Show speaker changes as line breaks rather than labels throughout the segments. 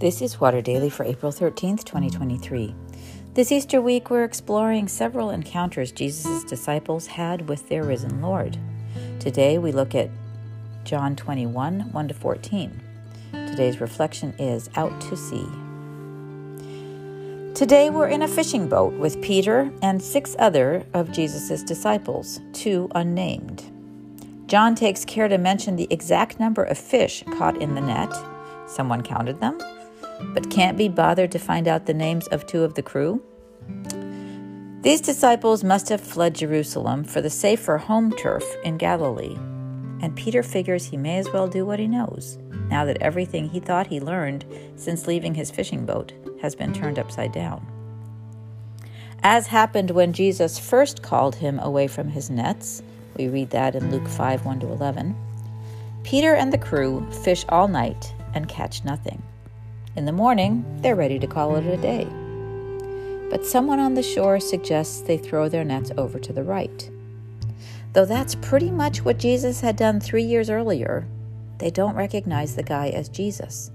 This is Water Daily for April 13th, 2023. This Easter week, we're exploring several encounters Jesus' disciples had with their risen Lord. Today, we look at John 21 1 to 14. Today's reflection is Out to Sea. Today, we're in a fishing boat with Peter and six other of Jesus' disciples, two unnamed. John takes care to mention the exact number of fish caught in the net. Someone counted them but can't be bothered to find out the names of two of the crew? These disciples must have fled Jerusalem for the safer home turf in Galilee, and Peter figures he may as well do what he knows, now that everything he thought he learned since leaving his fishing boat has been turned upside down. As happened when Jesus first called him away from his nets, we read that in Luke 5 1 to 11. Peter and the crew fish all night and catch nothing. In the morning, they're ready to call it a day. But someone on the shore suggests they throw their nets over to the right. Though that's pretty much what Jesus had done three years earlier, they don't recognize the guy as Jesus.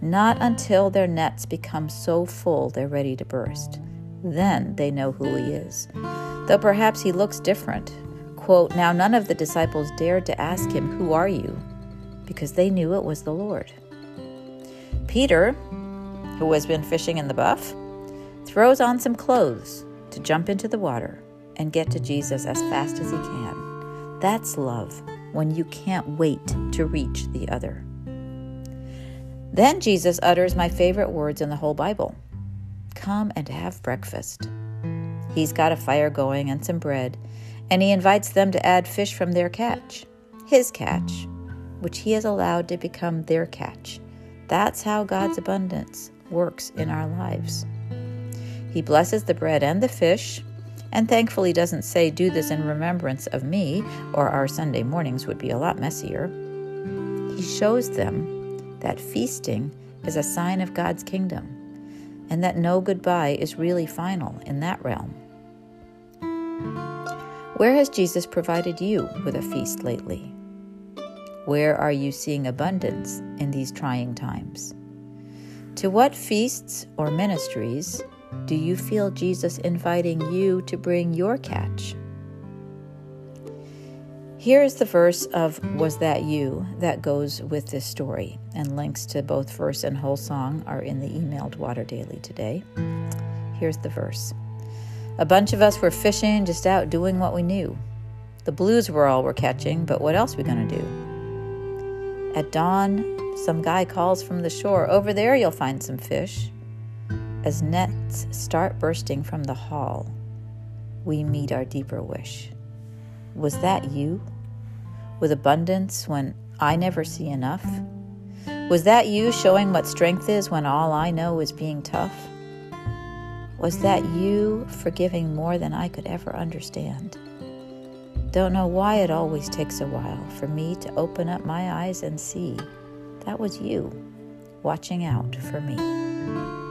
Not until their nets become so full they're ready to burst. Then they know who he is. Though perhaps he looks different. Quote, Now none of the disciples dared to ask him, Who are you? because they knew it was the Lord. Peter, who has been fishing in the buff, throws on some clothes to jump into the water and get to Jesus as fast as he can. That's love when you can't wait to reach the other. Then Jesus utters my favorite words in the whole Bible Come and have breakfast. He's got a fire going and some bread, and he invites them to add fish from their catch, his catch, which he has allowed to become their catch. That's how God's abundance works in our lives. He blesses the bread and the fish, and thankfully doesn't say, Do this in remembrance of me, or our Sunday mornings would be a lot messier. He shows them that feasting is a sign of God's kingdom, and that no goodbye is really final in that realm. Where has Jesus provided you with a feast lately? Where are you seeing abundance in these trying times? To what feasts or ministries do you feel Jesus inviting you to bring your catch? Here is the verse of Was That You that goes with this story, and links to both verse and whole song are in the emailed Water Daily today. Here's the verse A bunch of us were fishing, just out doing what we knew. The blues were all we're catching, but what else we gonna do? At dawn, some guy calls from the shore, Over there you'll find some fish. As nets start bursting from the haul, we meet our deeper wish. Was that you? With abundance when I never see enough? Was that you showing what strength is when all I know is being tough? Was that you forgiving more than I could ever understand? Don't know why it always takes a while for me to open up my eyes and see that was you watching out for me.